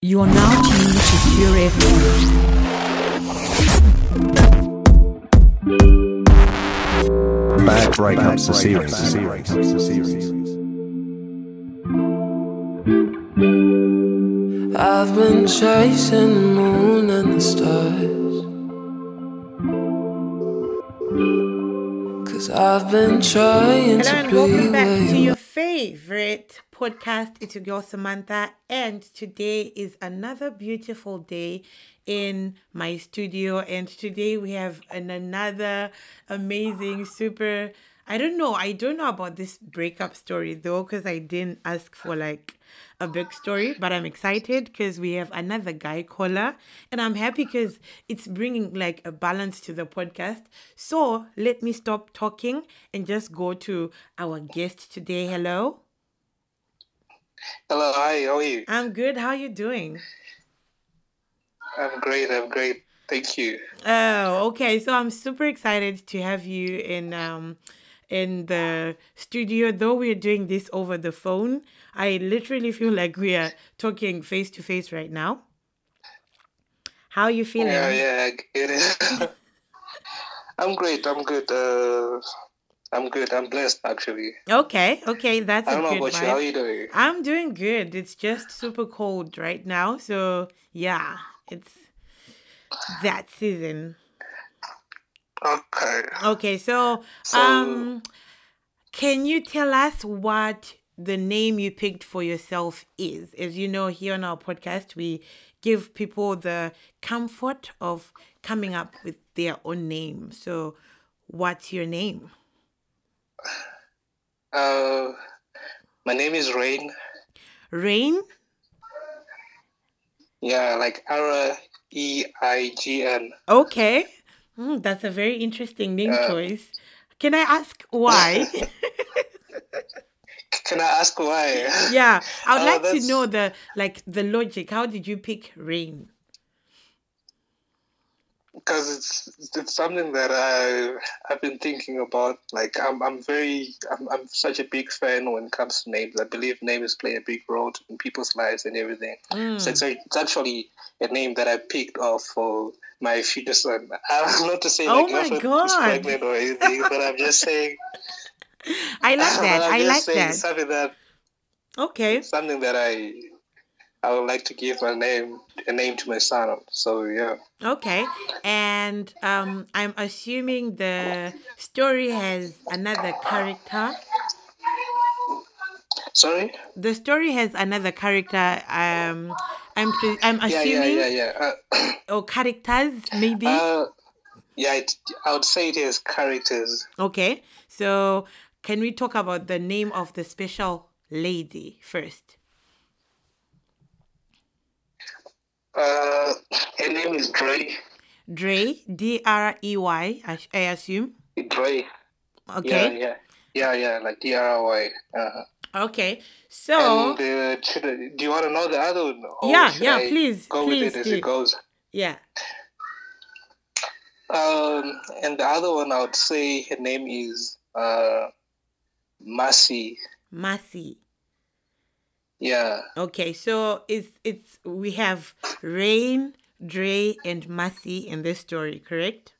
You are now tuned to Pure FM. Bad Breakups, the series. I've been chasing the moon and the stars. I've been trying Hello to and welcome back to your favorite podcast. It's your girl Samantha, and today is another beautiful day in my studio. And today we have an, another amazing, super. I don't know. I don't know about this breakup story though, because I didn't ask for like a big story, but I'm excited because we have another guy caller, and I'm happy because it's bringing like a balance to the podcast. So let me stop talking and just go to our guest today. Hello, Hello, hi, how are you? I'm good. How are you doing? I'm great, I'm great. Thank you. Oh, okay. So I'm super excited to have you in um in the studio. Though we're doing this over the phone, I literally feel like we are talking face to face right now. How are you feeling? Yeah, yeah, I get it. I'm great, I'm good. Uh, I'm good, I'm blessed actually. Okay, okay, that's I a don't know good about you, how are you doing? I'm doing good. It's just super cold right now, so yeah, it's that season. Okay. Okay, so So- um can you tell us what the name you picked for yourself is? As you know, here on our podcast, we give people the comfort of coming up with their own name. So, what's your name? Uh, my name is Reign. Reign? Yeah, like R E I G N. Okay. Hmm, that's a very interesting name Uh, choice. Can I ask why? Can I ask why? yeah, I would Uh, like to know the like the logic. How did you pick Reign? because it's it's something that I I've been thinking about. Like I'm I'm very I'm I'm such a big fan when it comes to names. I believe names play a big role in people's lives and everything. Mm. So it's, a- it's actually a name that I picked off for my future son. I'm not to say Oh my my God. pregnant or anything, but I'm just saying. I like that. I'm I like that. Something that Okay. something that I I would like to give my name a name to my son. So yeah. Okay. And um I'm assuming the story has another character. Sorry. The story has another character. Um I'm pre- I'm Yeah, assuming yeah, yeah, yeah. Uh, or characters maybe. Uh, yeah, it, I would say it has characters. okay. So can we talk about the name of the special lady first? Uh, her name is Dre. Dre, D R E Y, I I assume. Dre. Okay. Yeah, yeah, yeah, yeah. Like D R Y. Uh-huh. Okay. So And uh, should I- do you want to know the other one? Yeah, yeah, I please, Go please with it as it goes. yeah. Um, and the other one, I would say her name is uh, Massey. Massey. Yeah, Okay, so it's it's we have Reign, Dre, and Massey in this story, correct?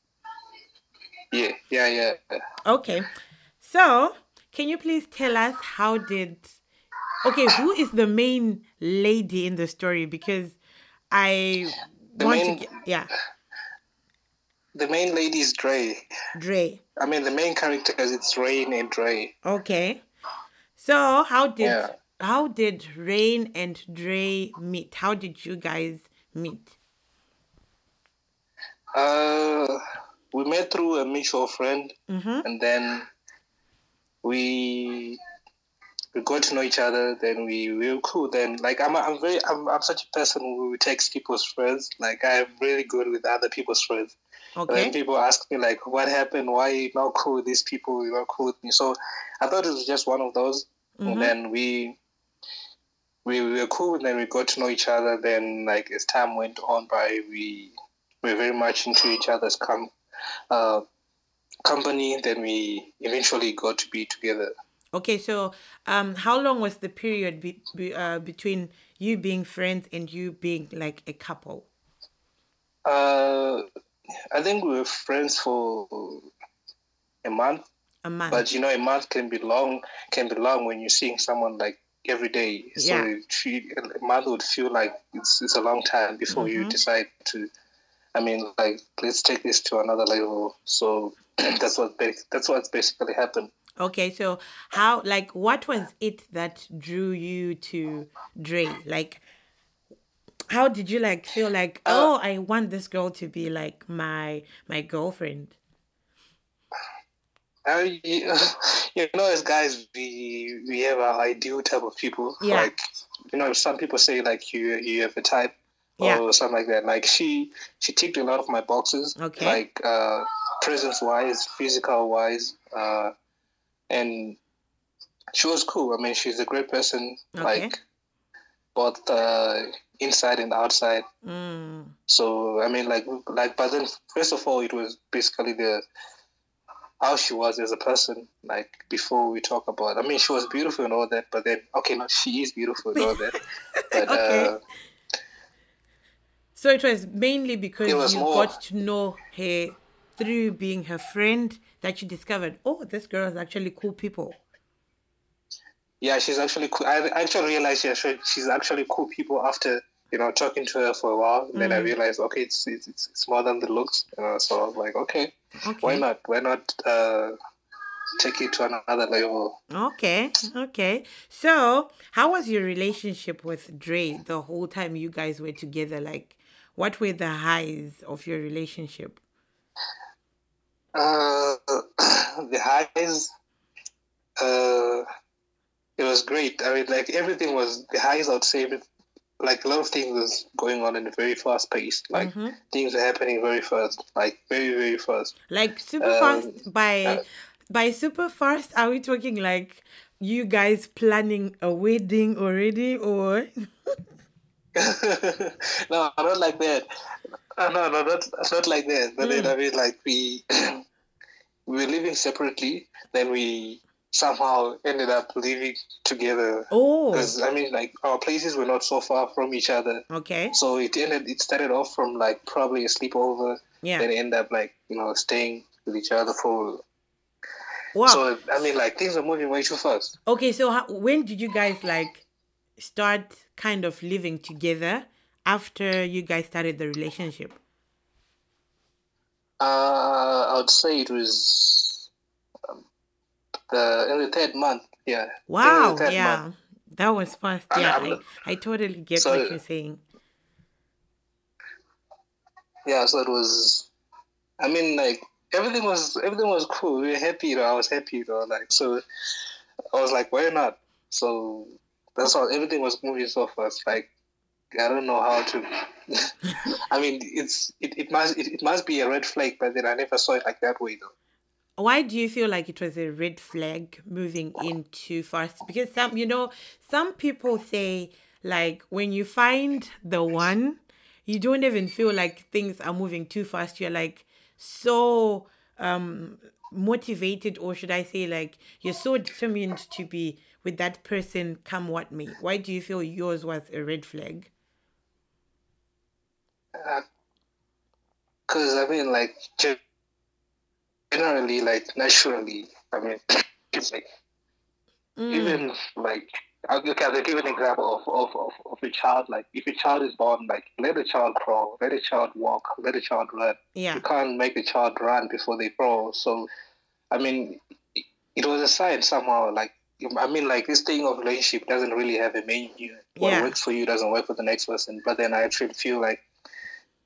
yeah, yeah, yeah. Okay. So can you please tell us how did Okay, who is the main lady in the story? Because I The want main- to get yeah, The main lady is Dre. Dre. I mean, the main characters it's Reign and Dre. Okay. So how did Yeah. how did Reign and Dre meet? How did you guys meet? Uh, we met through a mutual friend, Mm-hmm. and then we we got to know each other. Then we, we were cool. Then like I'm I'm very I'm, I'm such a person who text people's friends. Like I'm really good with other people's friends. And then people ask me like, what happened? Why not cool with these people? You're not cool with me. So I thought it was just one of those. Mhm. And then we. We, we were cool and then we got to know each other. Then, like as time went on by, we we were very much into each other's com- uh, company. Then we eventually got to be together. Okay, so um, how long was the period be, be, uh, between you being friends and you being like a couple? Uh, I think we were friends for a month, A month. but you know, a month can be long. Can be long when you're seeing someone like every day. So Yeah. it fe- a month would feel like it's it's a long time before you Mhm. decide to. I mean, like let's take this to another level. So that's what that's what's basically happened. Okay, so how like what was it that drew you to Dre? Like how did you like feel like Uh, oh I want this girl to be like my my girlfriend? You know, as guys, we we have our ideal type of people. Yeah. Like, you know, some people say like you you have a type Yeah. or something like that. Like she she ticked a lot of my boxes. Okay. Like uh, presence wise, physical wise, uh, and she was cool. I mean, she's a great person. Okay. Like both uh, inside and outside. Mm. So I mean, like, like, but then first of all, it was basically the how she was as a person. Like before we talk about, I mean, she was beautiful and all that. But then, okay, no, she is beautiful and all that. But Okay. uh, So it was mainly because was you more- got to know her through being her friend that you discovered, oh, this girl is actually cool people. yeah, she's actually cool. I I actually realized she, she's actually cool people after you know talking to her for a while. And then I realized, okay, it's, it's it's more than the looks. You know, so I was like, okay, Okay. why not? Why not uh, take it to another level? Okay, okay. So, how was your relationship with Dre the whole time you guys were together? Like, what were the highs of your relationship? Uh, the highs, uh, it was great. I mean, like everything was the highs. I'd say, like a lot of things was going on in a very fast pace. Like Mm-hmm. things are happening very fast, like very very fast. Like super Um, fast by uh, by super fast. Are we talking like you guys planning a wedding already, or no, not like that. Uh, No, no, not not like that. But then I mean, like we we were living separately. Then we somehow ended up living together. oh, Because I mean, like our places were not so far from each other. okay, So it ended. It started off from like probably a sleepover. yeah, Then end up like you know staying with each other for. wow. So I mean, like things are moving way too fast. Okay, so how, when did you guys like start kind of living together after you guys started the relationship? Uh, I would say it was the in the third month. Yeah. Wow, yeah. month. That was fast. And Yeah, I'm- I, I totally get So- what you're saying. Yeah. So it was. I mean, like everything was everything was cool. We were happy. You know, I was happy. You know, like so. I was like, why not? So that's all. Everything was moving so fast. Like I don't know how to. I mean, it's it, it must it, it must be a red flag, but then I never saw it like that way though. Why do you feel like it was a red flag moving in too fast? Because some, you know, some people say like when you find the one, you don't even feel like things are moving too fast. You're like so um motivated or should I say like you're so determined to be with that person come what may. Why do you feel yours was a red flag? Because I mean, like ge- generally, like naturally, I mean, like Mm. even like I'll, okay, I'll give an example of, of, of, of a child. Like if a child is born, like let a child crawl, let a child walk, let a child run. Yeah. You can't make a child run before they crawl. So, I mean, it, it was a sign somehow. Like I mean, like this thing of relationship doesn't really have a menu. What Yeah. works for you doesn't work for the next person. But then I actually feel like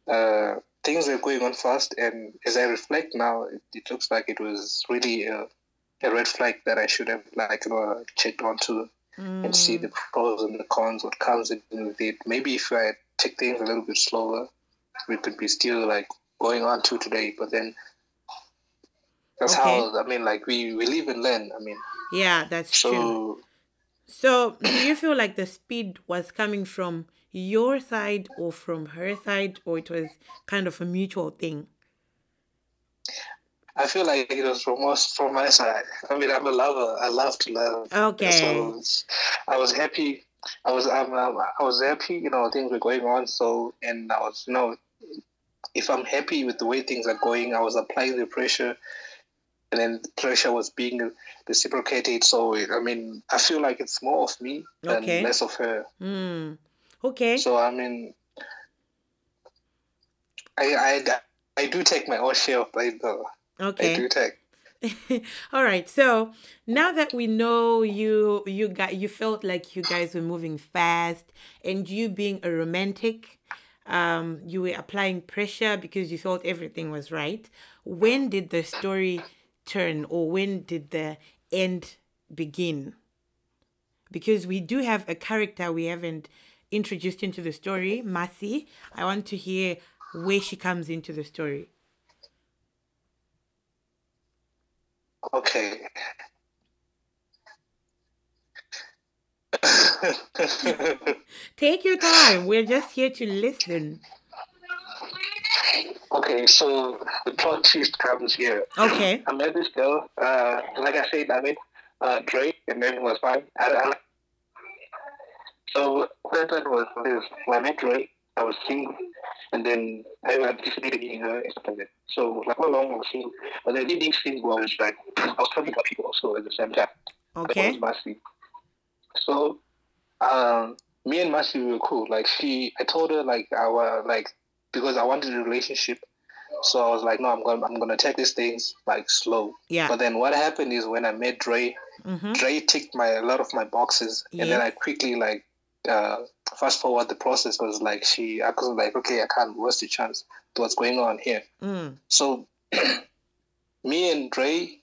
uh, things were going on fast, and as I reflect now, it, it looks like it was really a, a red flag that I should have like you know checked onto and see the pros and the cons, what comes in with it. Maybe if I take things a little bit slower, we could be still like going on to today. But then that's how I mean, like we we live and learn. I mean, Yeah, that's true. so So, do you feel like the speed was coming from your side or from her side, or it was kind of a mutual thing? I feel like it was remorse from my side. I mean, I'm a lover. I love to love. Okay. So I was happy. I was um, um, I was happy. You know, things were going on. So and I was you know, if I'm happy with the way things are going, I was applying the pressure, and then the pressure was being reciprocated. So I mean, I feel like it's more of me than Okay. less of her. Mm. Okay. So I mean, I I I do take my own share of blame though. Okay. I do take. All right. So now that we know you, you got, you felt like you guys were moving fast, and you being a romantic, um, you were applying pressure because you thought everything was right. When did the story turn, or when did the end begin? Because we do have a character we haven't introduced into the story, Masi. I want to hear where she comes into the story. Okay. Take your time. We're just here to listen. okay, so the plot twist comes here. Okay. I met this girl. Uh, like I said, I met uh, Drake, and everything was fine. I, I, so what happened was this: when I met Drake, I was seeing, and then I anticipated meeting her stuff. So like, how long I was seeing, but leading scene was like I was talking about people also at the same time. Okay. That was Masi. So, um, me and Masi we were cool. Like she, I told her like our like because I wanted a relationship. So I was like, no, I'm gonna I'm gonna take these things like slow. Yeah. But then what happened is when I met Dre, Mm-hmm. Dre ticked my a lot of my boxes, and then I quickly like uh, fast forward the process was like she I was like, okay, I can't waste the chance what's going on here. Mm. So me and Dre,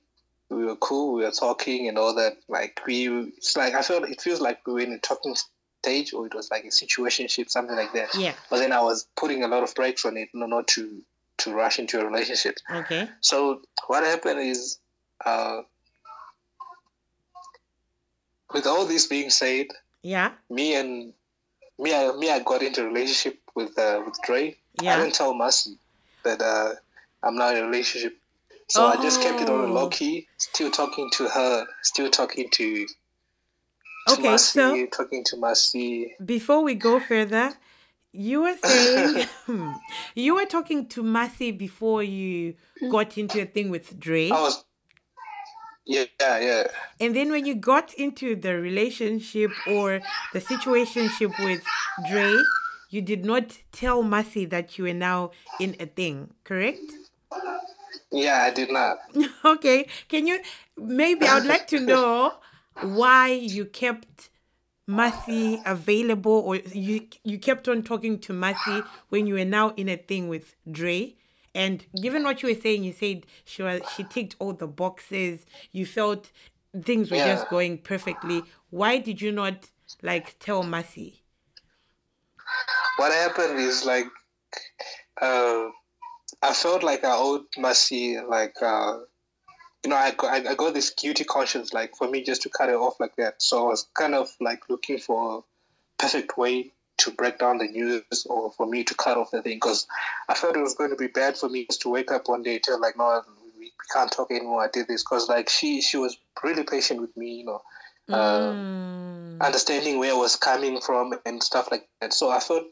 we were cool. We were talking and all that. Like we, it's like I felt it feels like we were in a talking stage, or it was like a situationship, something like that. Yeah. But then I was putting a lot of brakes on it, no, not to to rush into a relationship. Okay. So what happened is, uh, with all this being said, Yeah. me and me, I, me, I got into a relationship with uh, with Dre. Yeah. I didn't tell Masi that uh, I'm not in a relationship. So I just kept it on a Oh. low key, still talking to her, still talking to, to Okay, so- talking to Masi. Before we go further, you were saying you were talking to Masi before you got into a thing with Dre. I was, yeah, yeah, And then when you got into the relationship or the situationship with Dre, you did not tell Masi that you were now in a thing, correct? yeah. I did not. okay. Can you maybe I would like to know why you kept Masi available or you you kept on talking to Masi when you were now in a thing with Dre. And given what you were saying, you said she was she ticked all the boxes. You felt things were just going perfectly. Why did you not like tell Masi? What happened is like, uh, I felt like I owed Masi like, uh, you know, I got, I I got this guilty conscience like for me just to cut it off like that. So I was kind of like looking for a perfect way to break down the news or for me to cut off the thing because I felt it was going to be bad for me just to wake up one day and tell like no we, can't talk anymore. I did this because like she she was really patient with me, you know. Uh, Mm. understanding where I was coming from and stuff like that. So I thought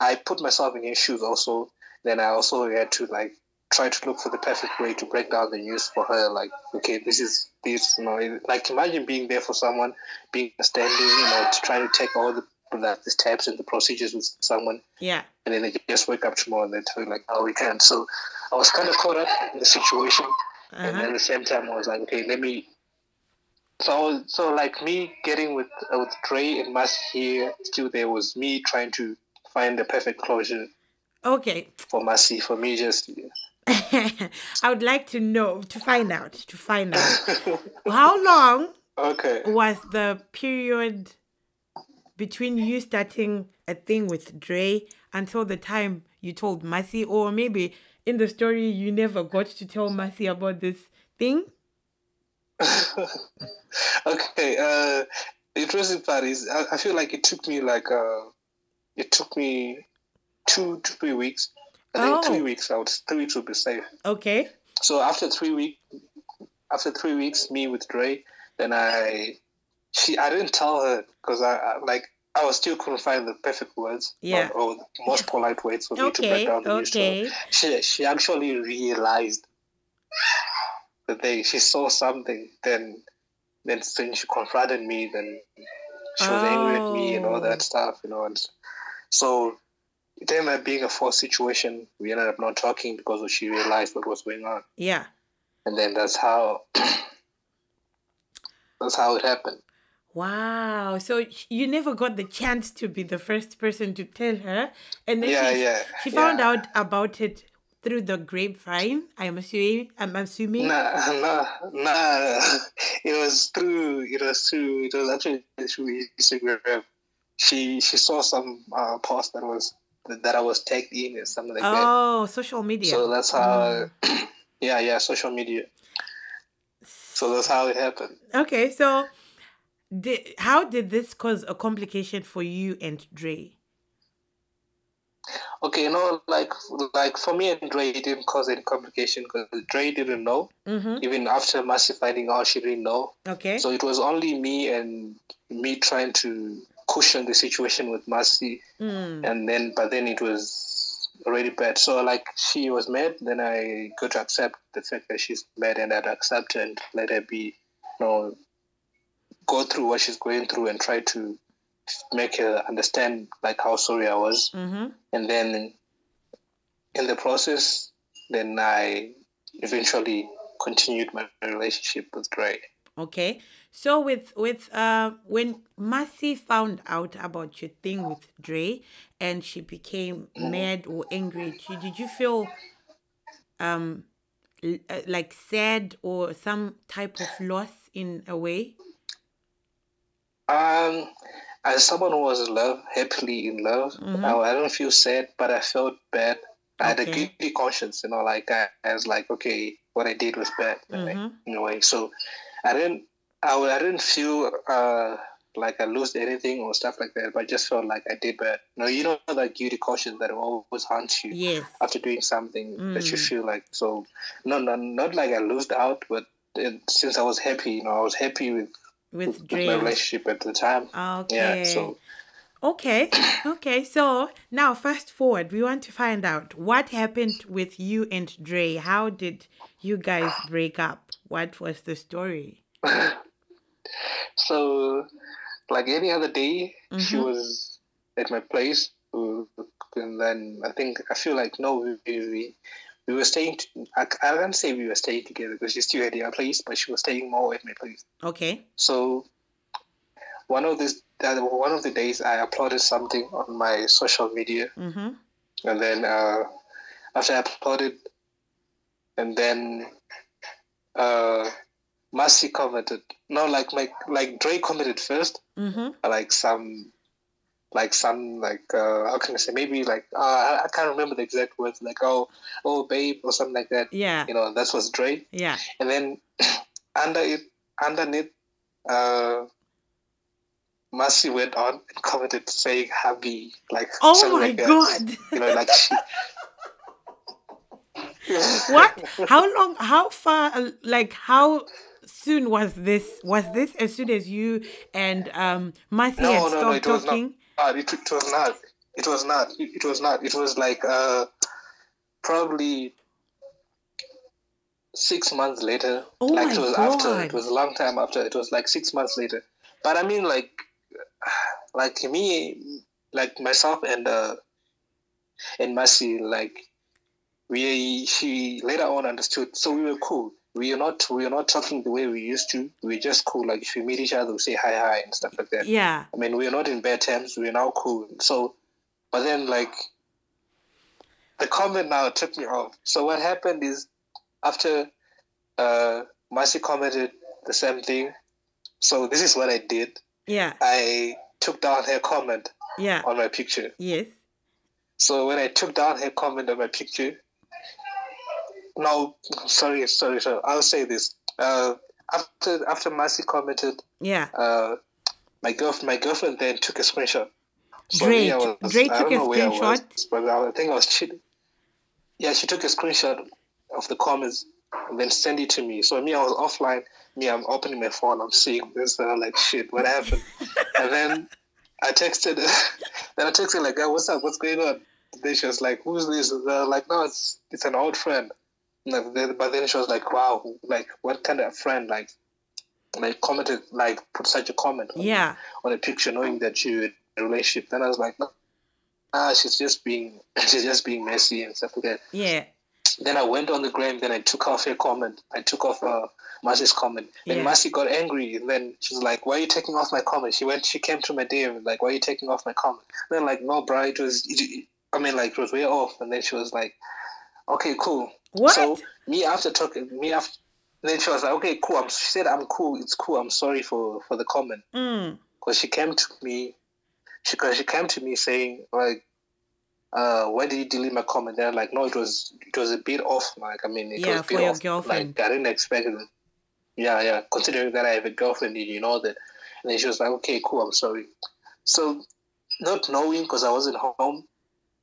I put myself in her shoes also. Then I also had to like try to look for the perfect way to break down the news for her. Like, okay, this is this, you know, like imagine being there for someone, being standing, you know, to try to take all the like, the steps and the procedures with someone, Yeah. and then they just wake up tomorrow and they tell you like, oh, we can't. So I was kind of caught up in the situation and Uh-huh. at the same time I was like, okay, let me. So so like me getting with uh, with Dre and Mas here, still there was me trying to find the perfect closure Okay. for Masi for me just I would like to know to find out to find out how long okay was the period between you starting a thing with Dre until the time you told Masi, or maybe in the story you never got to tell Masi about this thing? okay uh the interesting part is I, I feel like it took me like uh it took me two to three weeks I think Oh. three weeks I would three weeks would be safe Okay. so after three week, after three weeks, me with Dre, then I, she, I didn't tell her because I, I like I was still couldn't find the perfect words. Yeah. Or, or the most polite words for me to Okay, break down the news to okay. She she actually realized that they she saw something. Then then when she confronted me, then she was angry at me and all Oh. that stuff, you know. And so it ended up being a forced situation. We ended up not talking because she realized what was going on, Yeah. and then that's how that's how it happened. Wow. So you never got the chance to be the first person to tell her, and then Yeah, she, yeah, she found yeah. out about it through the grapevine. I'm assuming. I'm assuming. Nah, nah, nah. It was through. It was through. It was actually through Instagram. She she saw some uh, post that was that I was tagged in or something like that. Oh, social media. So that's how. yeah, yeah, social media. So that's how it happened. okay. So, did, how did this cause a complication for you and Dre? Okay, you know, like like for me and Dre, it didn't cause any complication because Dre didn't know. Mm-hmm. Even after Massey finding out, she didn't know. Okay. So it was only me and me trying to cushion the situation with Massey. Mm. and then but then it was already bad. So like she was mad, then I got to accept the fact that she's mad, and I'd accept her and let her be, you know, go through what she's going through and try to make her understand like how sorry I was, Mm-hmm. and then in the process, then I eventually continued my relationship with Dre. Okay. So with with uh when Massey found out about your thing with Dre and she became mad or angry at you, did you feel um uh, like sad or some type of loss in a way? Um, as someone who was in love, happily in love, I, I don't feel sad, but I felt bad. I had a guilty conscience, you know, like I, I was like, okay, what I did was bad in, a way- Mhm. in a way. So I didn't, I, I didn't feel uh, like I lost anything or stuff like that, but I just felt like I did bad. No, you know that guilty conscience that always haunts you Yes. after doing something that you Mm. feel like so. No, no, not like I lost out, but it, since I was happy, you know, I was happy with With with my Dre. relationship at the time. Okay. Yeah, so Okay. Okay. So now fast forward, we want to find out what happened with you and Dre. How did you guys break up? What was the story? so like any other day, she Mhm. was at my place, uh, and then I think I feel like no, we we, we were staying. I can't say we were staying together because she's still at her place, but she was staying more at my place. Okay. So one of this one of the days, I uploaded something on my social media, Mm-hmm. and then uh, after I uploaded, and then uh, Massey commented. No, like my like Dre commented first, Mm-hmm. like some like some like uh how can I say maybe like uh I, can't remember the exact words like oh oh babe or something like that Yeah. you know that was Dre Yeah. and then under it underneath uh Massey went on and commented saying happy like Oh something my like that. God. you know like she What? How long? How far? uh, Like how soon was this? Was this as soon as you and um Matthew No, had no, no, stopped it was not. It, it was not. It was not. It, it was not. It was like uh, probably six months later. Oh like my it was after. God. It was a long time after. It was like six months later. But I mean, like, like me, like myself and uh, and Mercy, like we she later on understood. So we were cool. We are not we are not talking the way we used to. We're just cool. Like if we meet each other, we say hi hi and stuff like that. Yeah. I mean, we are not in bad terms. We're now cool. So, but then like the comment now took me off. So what happened is after uh, Marcy commented the same thing. So this is what I did. Yeah. I took down her comment Yeah. on my picture. Yes. So when I took down her comment on my picture, no, sorry, sorry, sorry. I'll say this. Uh, after after Marcy commented, Yeah. uh, my girl, my girlfriend then took a screenshot. For Dre me, was- Dre I took a know where I was, screenshot? but I think I was cheating. Yeah, she took a screenshot of the comments, and then send it to me. So me, I was offline. Me, I'm opening my phone. I'm seeing this. And I'm like, shit, what happened? and then I texted. then I texted like, "Hey, what's up? What's going on?" Then she was like, "Who's this?" And like, "No, it's it's an old friend." But then she was like, "Wow, like what kind of friend like like commented like put such a comment on, Yeah. on a picture knowing that you in a relationship?" Then I was like, "No, ah, she's just being she's just being messy and stuff like that." Yeah. Then I went on the gram. Then I took off her comment. I took off uh, Marcy's comment. Then Yeah. Marcy got angry. And then she was like, "Why are you taking off my comment?" She went. She came to my DM like, "Why are you taking off my comment?" then like, "No, bro, it was. It- I mean, like, it was way off." And then she was like, "Okay, cool." What? So me after talking, me after. Then she was like, "Okay, cool." I'm, she said, "I'm cool. It's cool. I'm sorry for for the comment." Mm. because she came to me she cause she came to me saying like uh why did you delete my comment they're like no it was it was a bit off like i mean it Yeah, was a for your off girlfriend. like i didn't expect it yeah yeah considering that i have a girlfriend you know that and then she was like okay cool i'm sorry so not knowing because i wasn't home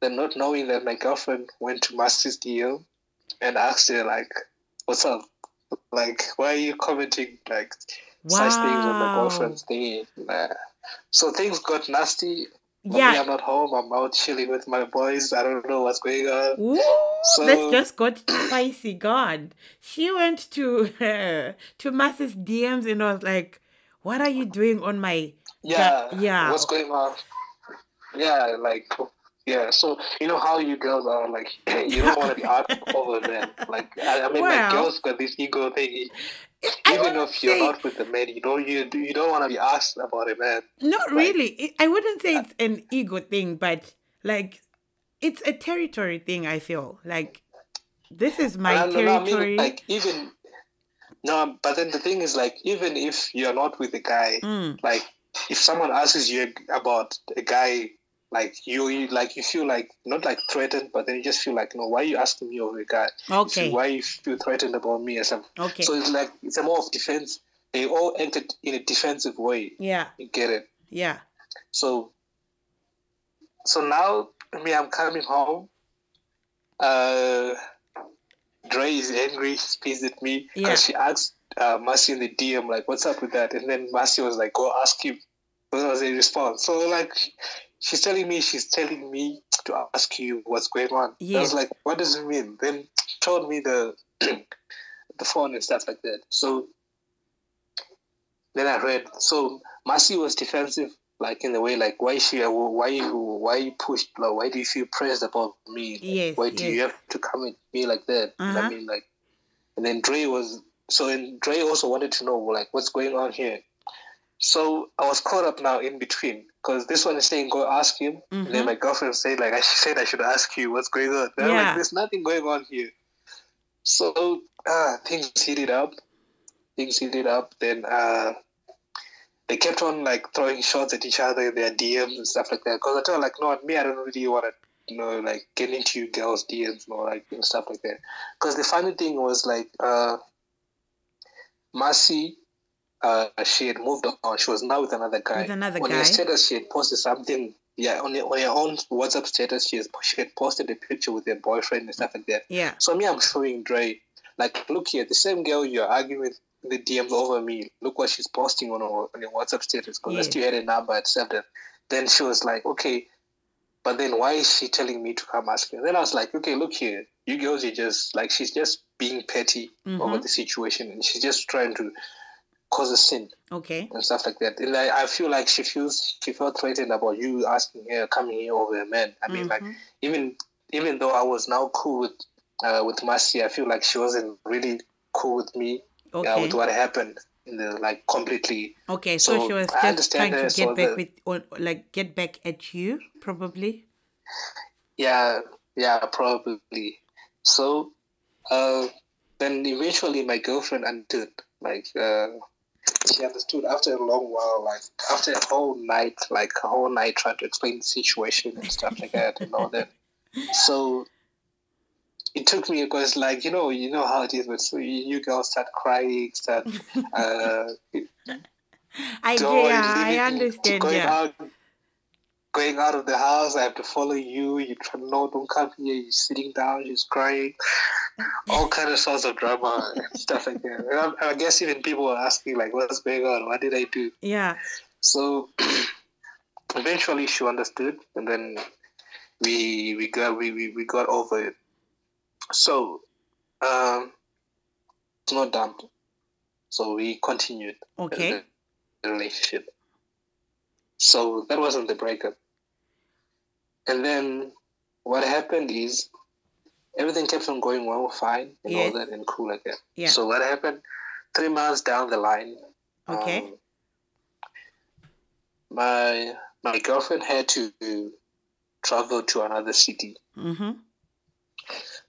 then not knowing that my girlfriend went to master's dm and asked her like what's up like why are you commenting like such things on my Wow. girlfriend's thingy. Nah. So things got nasty. Yeah. I'm not home. I'm out chilling with my boys. I don't know what's going on. Ooh, So- this just got spicy. God, she went to to Mass's DMs and was like, "What are you doing on my?" Yeah. yeah. What's going on? Yeah, like yeah. So you know how you girls are like you don't want to be out over men. Like I, I mean, Well- my girls got this ego thing. I Even if you're not with the man, you don't you you don't want to be asked about it, man. Not really. I wouldn't say it's an ego thing, but like it's a territory thing. I feel like this is my No, no, no, I mean, territory. like even no, but then the thing is like even if you're not with a guy, Mm. like if someone asks you about a guy like you, you like you feel like not like threatened but then you just feel like no why are you asking me over You Okay. feel- why you feel threatened about me or something Okay. so it's like it's a more of defense they all acted in a defensive way yeah. you get it Yeah. so so now I me i'm coming home uh Dre is angry, she's pissed at me because Yeah. she asked uh, Marcy in the DM like, "What's up with that?" And then Marcy was like, "Go ask him." That was a response. So like, she's telling me she's telling me to ask you what's going on. I was like, "What does it mean?" Then told me the the phone and stuff like that. So then I read. So Marcy was defensive, like in the way like, "Why she? Why you? Why you pushed? Like, why do you feel pressed about me? Yes, Why do you have to come at me like that?" Uh-huh. I mean, like, and then Dre was so, and Dre also wanted to know like what's going on here. So I was caught up now in between because this one is saying go ask him, and then Mhm. my girlfriend said like she said I should ask you what's going on. And I'm Yeah. like, there's nothing going on here. So uh, things heated up, things heated up. Then uh, they kept on like throwing shots at each other in their DMs and stuff like that. Because I told her, like, no, me, I don't really want to, you know, like get into you girls' DMs or like and stuff like that. Because the funny thing was like, uh, Marcy, uh, she had moved on. She was now with another guy. With another on guy? her status, she had posted something. Yeah, on her, on her own WhatsApp status, she, has, she had posted a picture with her boyfriend and stuff like that. Yeah. So me, I'm showing Dre, like, look here, the same girl you're arguing with the DMs over me. Look what she's posting on her, on her WhatsApp status. Because I Yes. still had a number at seven. Then she was like, okay, but then why is she telling me to come ask you? Then I was like, okay, look here, you girls are just like she's just being petty over Mhm. the situation, and she's just trying to cause a sin Okay. and stuff like that. And I, I feel like she feels she felt threatened about you asking her coming here over a man. I mean, like Mhm. even even though I was now cool with uh, with Marcy, I feel like she wasn't really cool with me uh, with what happened in the like completely. Okay. So, So, she was I just understand trying to her, get so back the- with, or like get back at you, probably. Yeah, yeah, probably. So, uh, then eventually my girlfriend understood. Like, uh, she understood after a long while. Like after a whole night, like a whole night trying to explain the situation and stuff like that and all that. So it took me because, like you know, you know how it is. But so you, you girls start crying, start uh, I going, yeah, I understand. going Yeah. out, going out of the house. I have to follow you. You try no, don't come here. You're sitting down. She's crying. All kind of sorts of drama and stuff like that. And I, I guess even people were asking like, "What's going on? What did I do?" Yeah. So eventually she understood, and then we we got we, we, we got over it. So um, it's not dumped. So we continued Okay. the, the relationship. So that wasn't the breakup. And then what happened is everything kept on going well, fine, and Yes. all that, and cool again. Yeah. So what happened? Three months down the line, Okay. um, my my girlfriend had to travel to another city Mm-hmm.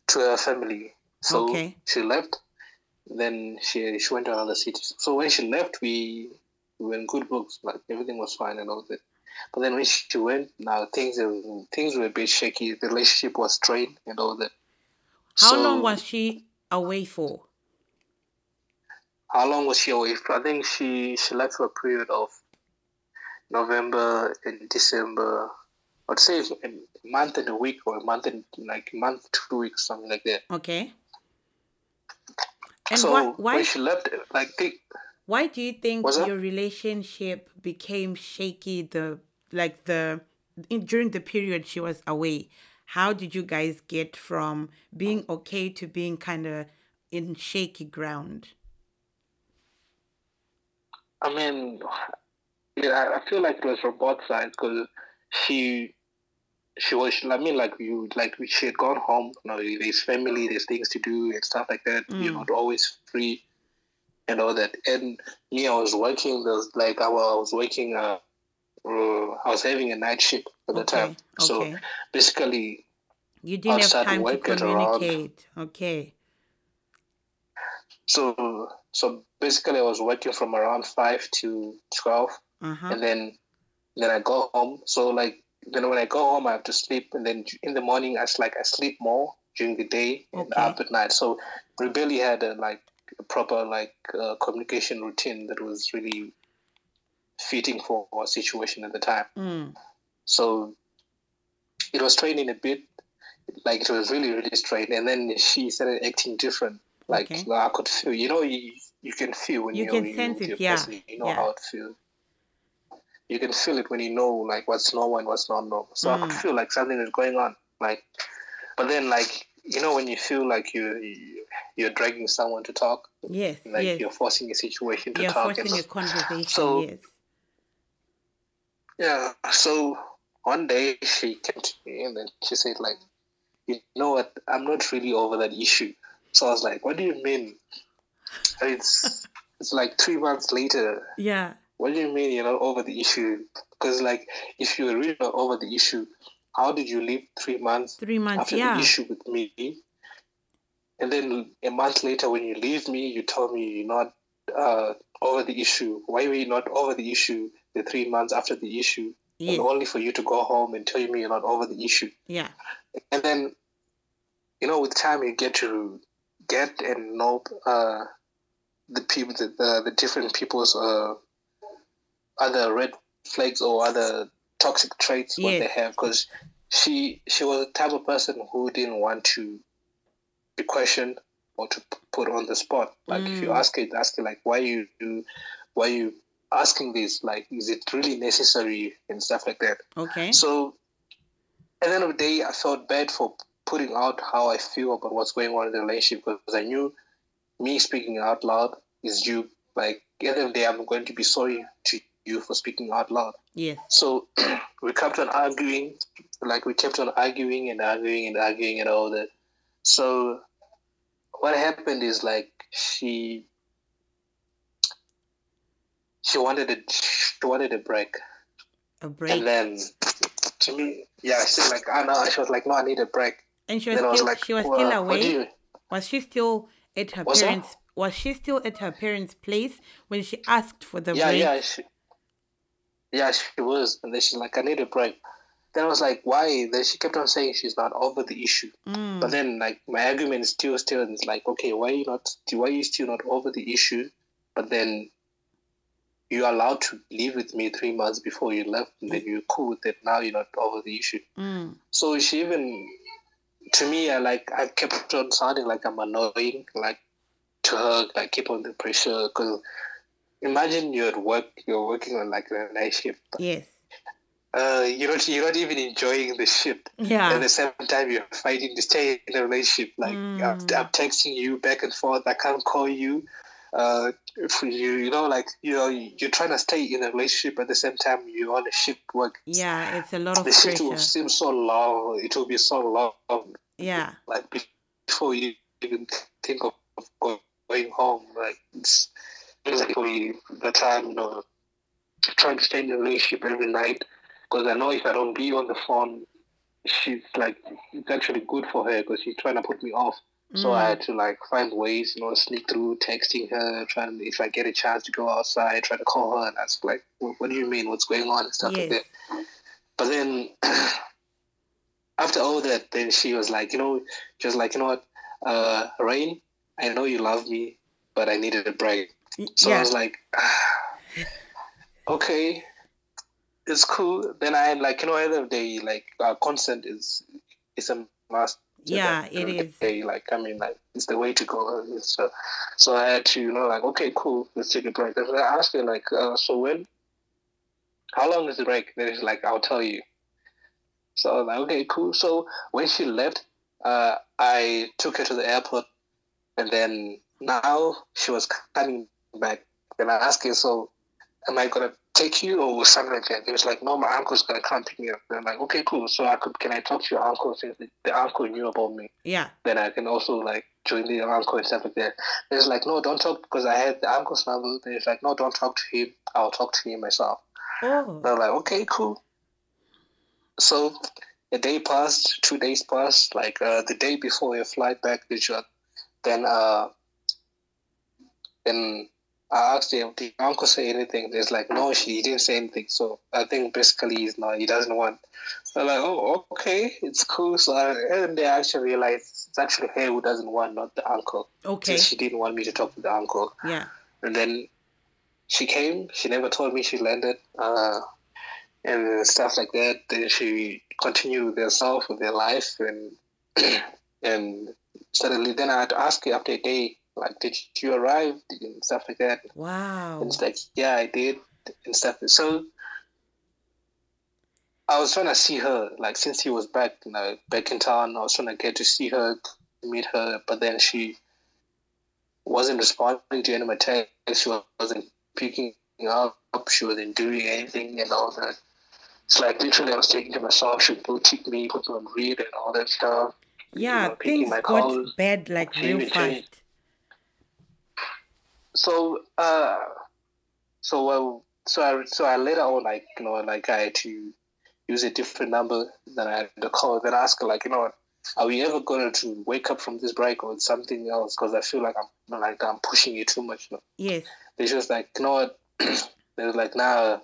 to her family. So Okay. she left. Then she she went to another city. So when she left, we we were in good books. Like everything was fine and all that. But then when she went, now things things were a bit shaky. The relationship was strained and all that. How So- long was she away for? How long was she away? For? I think she she left for a period of November and December. I'd say a month and a week or a month and like month two weeks something like that. Okay. And so why why when she left, like the, why do you think your relationship became shaky the like the in, during the period she was away? How did you guys get from being okay to being kind of in shaky ground? I mean, yeah, I- feel like it was from both sides because she, she was. I mean, like you, like she had gone home. You know, there's family, there's things to do and stuff like that. You're Mm. not always free and all that. And me, I was working. There's like I I was working. Uh, uh, I was having a night shift at the Okay, time. So okay. basically, You didn't have started time to working around. communicate. Okay. so so basically, I was working from around five to twelve. Uh-huh. and then then I go home. So like then when I go home, I have to sleep, and then in the morning, I like I sleep more during the day and Okay. up at night. So we barely had a like a proper like uh, communication routine that was really fitting for our situation at the time. Mm. So it was training a bit, like it was really really strained, and then she started acting different. Like Okay. I could feel, you know, you, you can feel when You can you- sense it, yeah, person, you know yeah. how it feels. You can feel it when you know like what's normal and what's not normal. So I could Mm. feel like something is going on. Like, but then like you know when you feel like you you- you're dragging someone to talk, Yes, like yes. you're forcing a situation to You're talk. forcing and, a conversation, So- yes. Yeah. So one day she came to me and then she said like, you know what? I'm not really over that issue. So I was like, what do you mean? And it's it's like three months later. Yeah. What do you mean you're not over the issue? Because like, if you were really not over the issue, how did you live three months Three months, after yeah. the issue with me? And then a month later, when you leave me, you tell me you're not uh, over the issue. Why were you not over the issue the three months after the issue? Yes. And only for you to go home and tell me you're not over the issue. Yeah. And then, you know, with time, you get to get and know uh, the people, the, the, the different people's uh, other red flags or other toxic traits what they have. Because she she was the type of person who didn't want to be questioned or to put on the spot. Like if you Mm. ask it, ask it like why you do, why you asking this? Like is it really necessary and stuff like that. Okay. So at the end of the day, I felt bad for putting out how I feel about what's going on in the relationship because I knew me speaking out loud is you. Like at the end of the day, I'm going to be sorry to you for speaking out loud. Yes. So we kept on arguing, like we kept on arguing and arguing and arguing and all that. So what happened is like she she wanted a she wanted a break. A break. And then to me, yeah, she was like, I know. She was like, no, I need a break. And she was then I was still like, she was "Well, still away. you? Was she still at her that? parents? Was she still at her parents' place when she asked for the Yeah, break? yeah, she, yeah, she was. And then she's like, I need a break. Then I was like, why? Then she kept on saying she's not over the issue. Mm. But then, like, my argument is still, still, and it's like, okay, why are you not? Why are you still not over the issue? But then you're allowed to leave with me three months before you left, and then you're cool with it. Now you're not over the issue. Mm. So she even to me, I like I kept on sounding like I'm annoying, like to her, like keep on the pressure. Because imagine you're at work, you're working on like a night shift. Yes. Uh, you're not you're not even enjoying the shift. Yeah. At the same time, you're fighting to stay in a relationship. Like I'm, Mm. I'm texting you back and forth. I can't call you. Uh, if you you know like you know you're trying to stay in a relationship at the same time you're on a shift work. Yeah, it's a lot of The shift will seem so long. It will be so long. Yeah. Like before you even think of going home. Like it's basically the time you know trying to stay in a relationship every night because I know if I don't be on the phone, she's like it's actually good for her because she's trying to put me off. So I had to like find ways, you know, sneak through texting her, trying if I get a chance to go outside, try to call her and ask like, what, what do you mean? What's going on and stuff like that. But then after all that, then she was like, you know, she was like, you know what, uh, Reign, I know you love me, but I needed a break. So I was like, okay, it's cool. Then I like, you know, end of the day, like, uh, consent is is a must. So Yeah, it the. Day, like, I mean, like, it's the way to go. So, so I had to, you know, like, okay, cool, let's take a break. And I asked her, like, uh, so when, how long is the break? Then she's like, I'll tell you. So I was like, okay, cool. So when she left, uh, I took her to the airport, and then now she was coming back. and I asked her, so am I gonna take you or something like that? It was like, no, my uncle's gonna come pick me up. Then I'm like, okay, cool. So I could, can I talk to your uncle since the, uncle knew about me? Yeah. Then I can also like join the uncle and stuff like that. He's like, no, don't talk because I had the uncle's number. Then he's like, no, don't talk to him. I'll talk to him myself. Oh. And I'm like, okay, cool. So a day passed, two days passed, like uh, the day before your flight back to John. Then uh then I asked him, did your uncle say anything? There's like, no, she didn't say anything. So I think basically he's not, he doesn't want. I'm like, oh, okay, it's cool. So I, and they actually realized it's actually her who doesn't want, not the uncle. Okay. She didn't want me to talk to the uncle. Yeah. And then she came. She never told me she landed, uh, and stuff like that. Then she continued with herself, with their life, and and suddenly, then I had to ask her after a day, like, did you arrive and stuff like that. Wow. And it's like, yeah, I did and stuff. So I was trying to see her, like, since he was back, you know, back in town. I was trying to get to see her, meet her, but then she wasn't responding to any of my texts. She wasn't picking up. She wasn't doing anything and all that. It's like literally, I was taking to myself. She would boutique me, put me on read and all that stuff. Yeah, know, picking things my got calls, bad like real fast. So uh so well so I so I later on like you know like I had to use a different number than I had to call then ask her like you know what are we ever going to wake up from this break or something else because I feel like I'm like I'm pushing you too much you know? Yes. they just like you know what they was like nah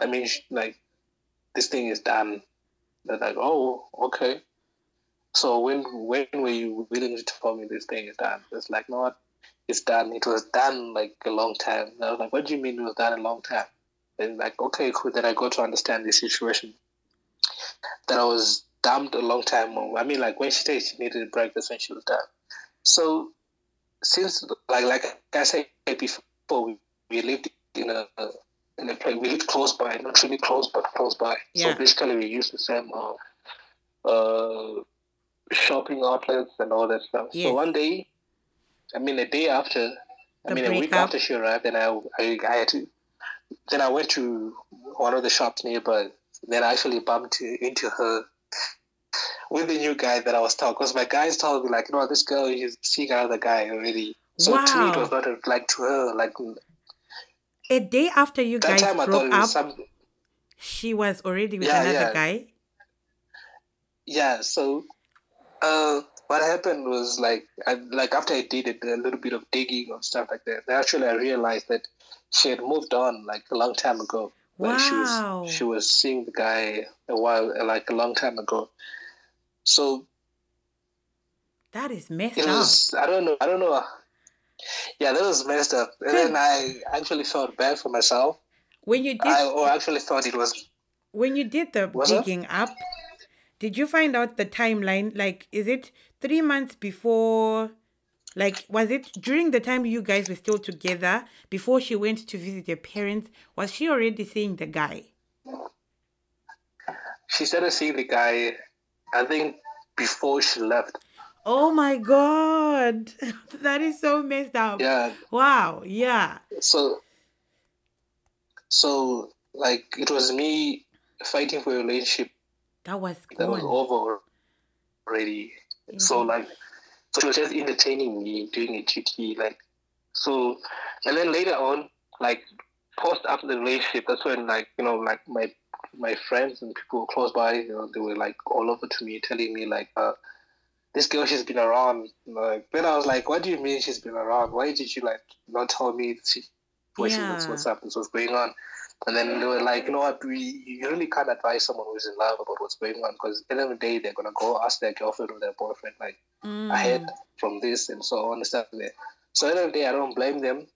I mean like this thing is done they're like oh okay so when when were you willing to tell me this thing is done it's like no what it's done it was done like a long time. And I was like what do you mean it was done a long time? And like okay cool. Then I got to understand the situation. That I was dumped a long time ago. I mean like when she said she needed a break that's when she was done. So since like like I said before we, we lived in a in a place we lived close by not really close but close by. Yeah. so basically we used the same uh, uh shopping outlets and all that stuff. Yes. so one day I mean a day after I The mean a week after she arrived and I, I I had to then I went to one of the shops nearby then I actually bumped into her with the new guy that I was talking because my guys told me like, you know, this girl is seeing another guy already. So to me, it was not a, like to her like A day after you guys broke up, some she was already with Yeah, another yeah. guy. yeah. So uh, what happened was like I, like after I did it, a little bit of digging or stuff like that. Actually, I realized that she had moved on like a long time ago. Like she Wow. was she was seeing the guy a while like a long time ago. So That is messed it up. I don't know I don't know. Yeah, that was messed up. And then I actually felt bad for myself. When you did I or actually thought it was when you did the digging up, did you find out the timeline? Like, is it three months before? Like, was it during the time you guys were still together before she went to visit your parents? Was she already seeing the guy? She started seeing the guy, I think, before she left. Oh my god, that is so messed up. Yeah. Wow. Yeah. So, so like it was me fighting for a relationship That was that was over already. So like, so she was just entertaining me doing a GT like, so, and then later on, like post after the relationship, that's when like you know like my my friends and people close by, you know, they were like all over to me, telling me like, uh, this girl she's been around. Like then I was like, what do you mean she's been around? Why did you like not tell me? That's Yeah. what's up. This was going on. And then they were like, you know what, we you really can't advise someone who's in love about what's going on because at the end of the day they're gonna go ask their girlfriend or their boyfriend like Mm. ahead from this and so on and stuff like that. So at the end of the day I don't blame them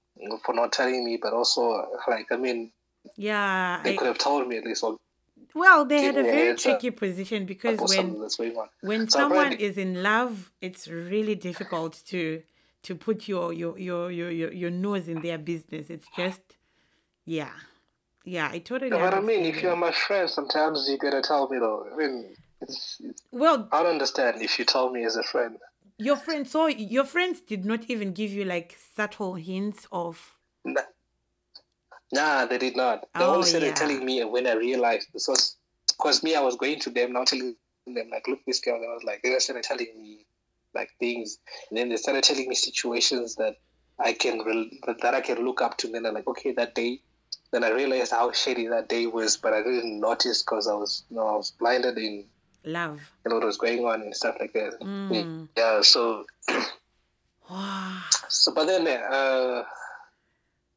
for not telling me, but also like I mean Yeah. they I, could have told me at least or well, they had a give me a very tricky position because when that's going on. when So someone is in love, it's really difficult to to put your your your your your, your nose in their business. It's just yeah. Yeah, I totally You know what I mean? If you're my friend, sometimes you gotta tell me though. I mean, it's, it's, Well, I don't understand if you tell me as a friend. your friends so your friends did not even give you like subtle hints of Nah, nah they did not. They Oh, only started yeah. telling me when I realized this was because me, I was going to them, now telling them like, look, this girl. And I was like, they started telling me like things, and then they started telling me situations that I can that, that I can look up to. And then I'm like, okay, that day. Then I realized how shady that day was, but I didn't notice because I was, you know, I was blinded in love. and what was going on and stuff like that. Mm. Yeah, so Wow. so but then uh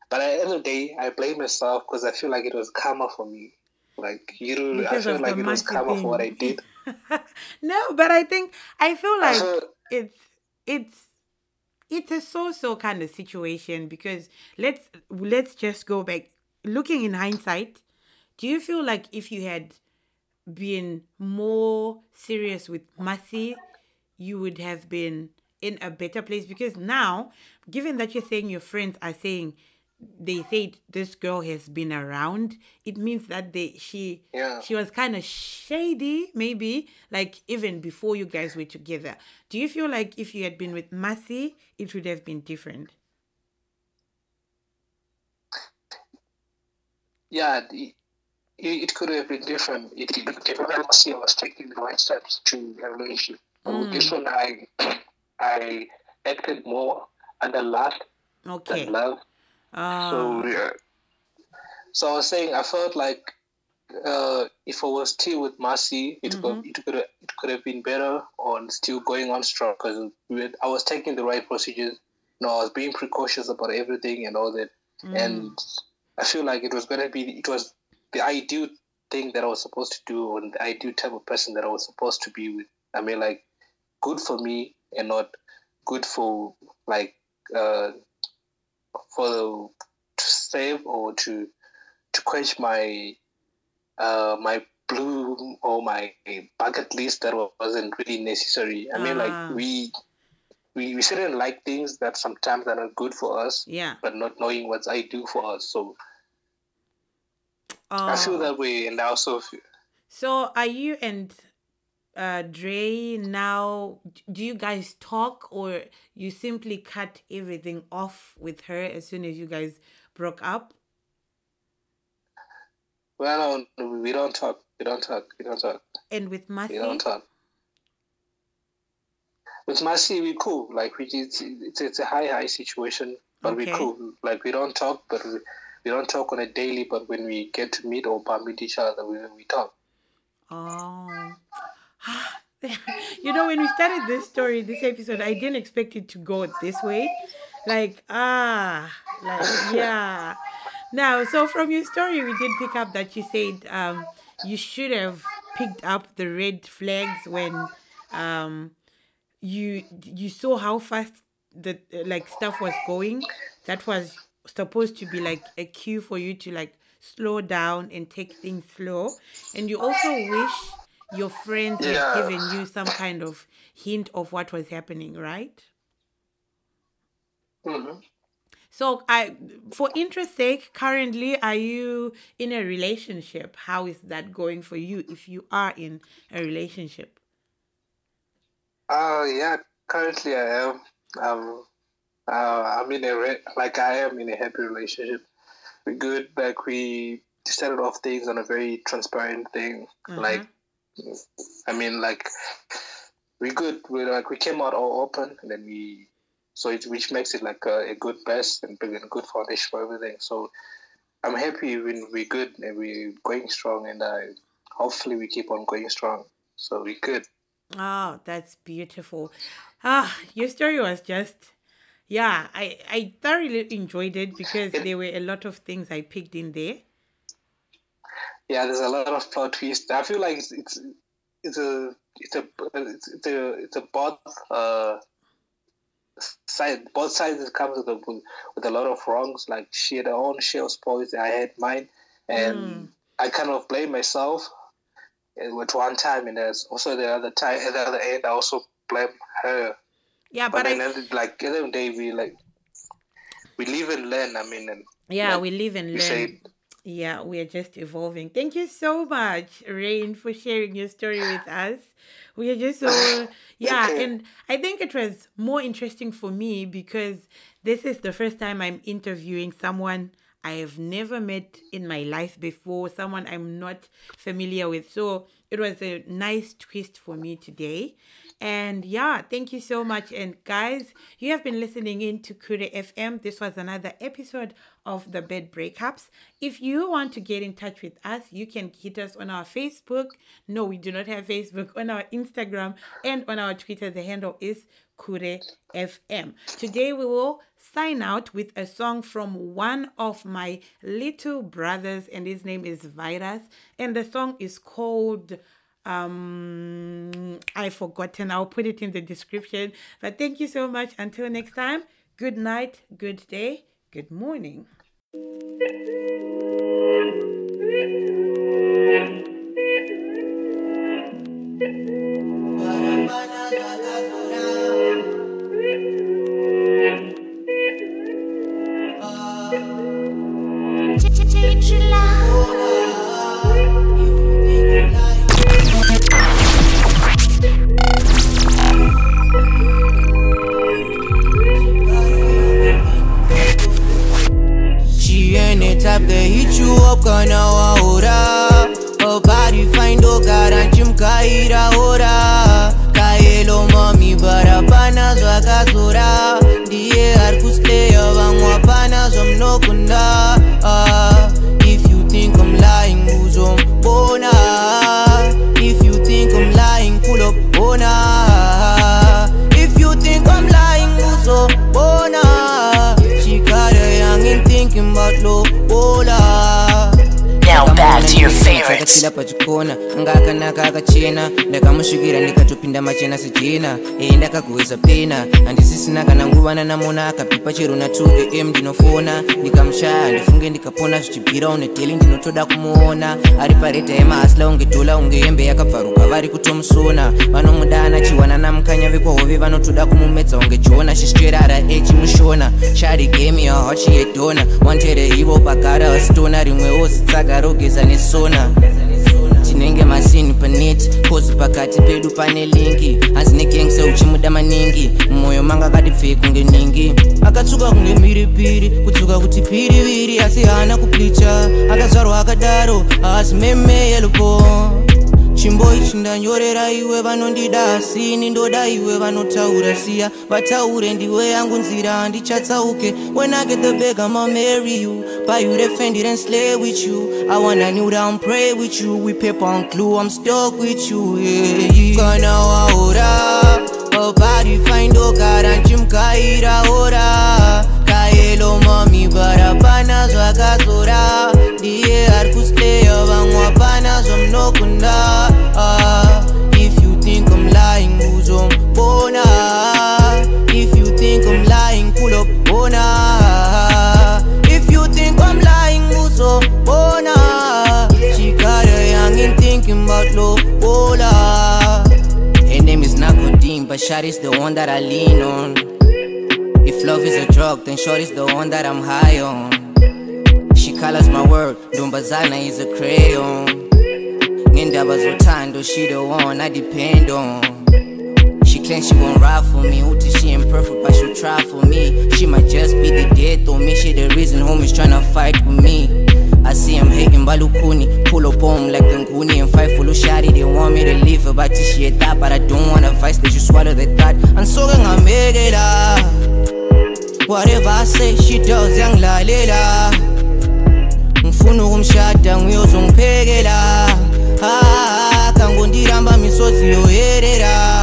but at the end of the day I blame myself because I feel like it was karma for me. Like you know, I feel like it was karma for what I did. no, but I think I feel like feel- it's it's it's a so-so kind of situation because let's let's just go back looking in hindsight do you feel like if you had been more serious with Mercy you would have been in a better place? Because now given that you're saying your friends are saying they said this girl has been around it means that they she Yeah. she was kind of shady maybe like even before you guys were together. Do you feel like if you had been with Mercy it would have been different Yeah, it, it could have been different. It did not I was taking the right steps to relationship. But this one I I acted more under lust okay than love. uh, So yeah. So I was saying I felt like uh, if I was still with Marcy, it could it could have, it could have been better on still going on strong because I was taking the right procedures. You know, I was being precautious about everything and all that, and I feel like it was gonna be it was the ideal thing that I was supposed to do and the ideal type of person that I was supposed to be with. I mean, like good for me and not good for like uh, for the, to save or to to quench my uh, my blue or my bucket list that wasn't really necessary. I mean, Ah. like we we we shouldn't like things that sometimes are not good for us, yeah but not knowing what's I do for us. So I feel Oh. that way, and I also feel, So are you and uh Dre now do you guys talk or you simply cut everything off with her as soon as you guys broke up? well, we don't talk. We don't talk. We don't talk. And with We don't talk. With Mercy, we cool. Like we, it's, it's it's a high high situation, but we cool. Like we don't talk, but we, we don't talk on a daily. But when we get to meet or bump into each other, we we talk. Oh. you know, when we started this story, this episode, I didn't expect it to go this way. Like, ah, like, yeah. Now, so from your story, we did pick up that you said um, you should have picked up the red flags when um, you you saw how fast the like stuff was going. That was supposed to be like a cue for you to like slow down and take things slow. And you also wish your friends Yeah. had given you some kind of hint of what was happening, right? hmm So, I, for interest sake, currently, are you in a relationship? How is that going for you if you are in a relationship? Uh, yeah, currently I am. Um, uh, I'm in a re- like I am in a happy relationship. We're good. Like we started off things on a very transparent thing. Like, I mean, like we good. We like we came out all open, and then we so it which makes it like a, a good best and building a good foundation for everything. So I'm happy when we're good and we're going strong, and uh, hopefully we keep on going strong. So we good. Oh, that's beautiful. Ah, your story was just, yeah, I, I thoroughly enjoyed it because there were a lot of things I picked in there. yeah, there's a lot of plot twists. I feel like it's it's, it's a it's a it's, a it's a both uh side both sides comes with a with a lot of wrongs. Like she had her own share of spoils, I had mine, and I kind of blame myself Uh, at one time, and there's also the other time at the other end I also blame her. Yeah, But, but then I, at the- like at the end of the day we like we live and learn. I mean, and yeah, like we live and we learn. say Yeah, we are just evolving. Thank you so much, Reign, for sharing your story with us. We are just so, yeah, and I think it was more interesting for me because this is the first time I'm interviewing someone I have never met in my life before, someone I'm not familiar with. So it was a nice twist for me today. And yeah, thank you so much. And guys, you have been listening in to Kure FM. This was another episode of the Bed Breakups. If you want to get in touch with us, you can hit us on our Facebook. No, we do not have Facebook. On our Instagram and on our Twitter, the handle is Kure FM. Today we will sign out with a song from one of my little brothers, and his name is Virus. And the song is called um I've forgotten. I'll put it in the description. But thank you so much. Until next time, good night, good day, good morning. Type that hit you up kana waura Her body fine do garanchimkaira ora to your pachikona anga akanaka akachena ndakamusvikira ndikatopinda machena sejena ee ndakagovesa pena. Handisisina kana nguvana namona akapipa chero na 2 am ndinofona ndikamushaya handifunge ndikapona zvichibvira une ndinotoda kumuona. Ari pareta yemaasla unge dhola unge hembe yakabvaruka vari kutomusona vanomudana chiwana namukanya vekwahove vanotoda kumumedza unge jona shischerara echimushona shari gemi yahachi yedhona wantere ivo pagara stona rimwewo zitsaka rogeza nesona tinenge masini panet kozi pakati pedu pane lingi hanzi negengse uchimuda maningi. Mumwoyo manga akati pfee kunge ningi akatsuka kunge mhiripiri kudzuka kuti piriviri asi haana kuplicha akazvarwa akadaro haasi meme yelupo chimbo ichi ndanyorera iwe vanondida asini ndoda iwe vanotaura siya. Vataure ndiwe yangu nzira handichatsauke. When i get the bag i'ma marry you. Buy you the fendi and slay with you. I wanna kneel down pray with you. We paper and glue i'm stuck with you yeah, kana waora her body fine ndogara nchimkaira ora? Kaelo mami bara pana zvakazora ndiye ari vamwe hapana Ah, if you think i'm lying uzombona if you think i'm lying pull up ona if you think i'm lying uzombona she got a young and thinking about lobola name is Nakodin, but Shari's the one that I lean on. If love is a drug, then short is the one that I'm high on. She colors my world, Dumbazana is a crayon. Ngendaba zothando, she the one I depend on. She claims she won't ride for me, Uti she ain't perfect, but she'll try for me. She might just be the death on me, she the reason homies tryna fight with me. I see him hating balukuni, pull up on 'em like the and fight for Lushari. They want me to leave her, but she a that, but I don't want advice, they just swallow the thought. And so I make it up. Whatever I say, she does yangilalela ngifuna ukumshada ngiyozongiphekela Ah, akangondiramba misodzi yoyerera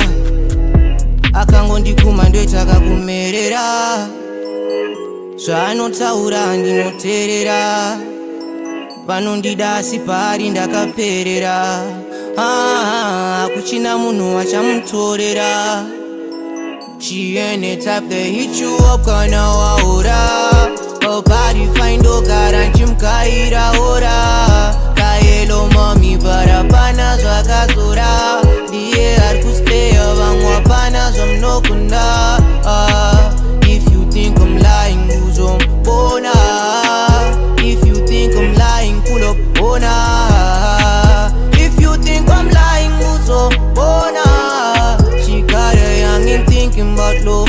akangondikuma ndoita akakumerera zvaanotaura handinoteerera vanondida asi paari ndakaperera. Hakuchina munhu achamutorera. Chiene tapde hichuop kana waora. Opari faindogara nchimukaira ora. Hello mami barabana zwaga zura Diye arkustea vangwapana zvamnokunda ah, If you think I'm lying If you think I'm lying She got a youngin thinking about love.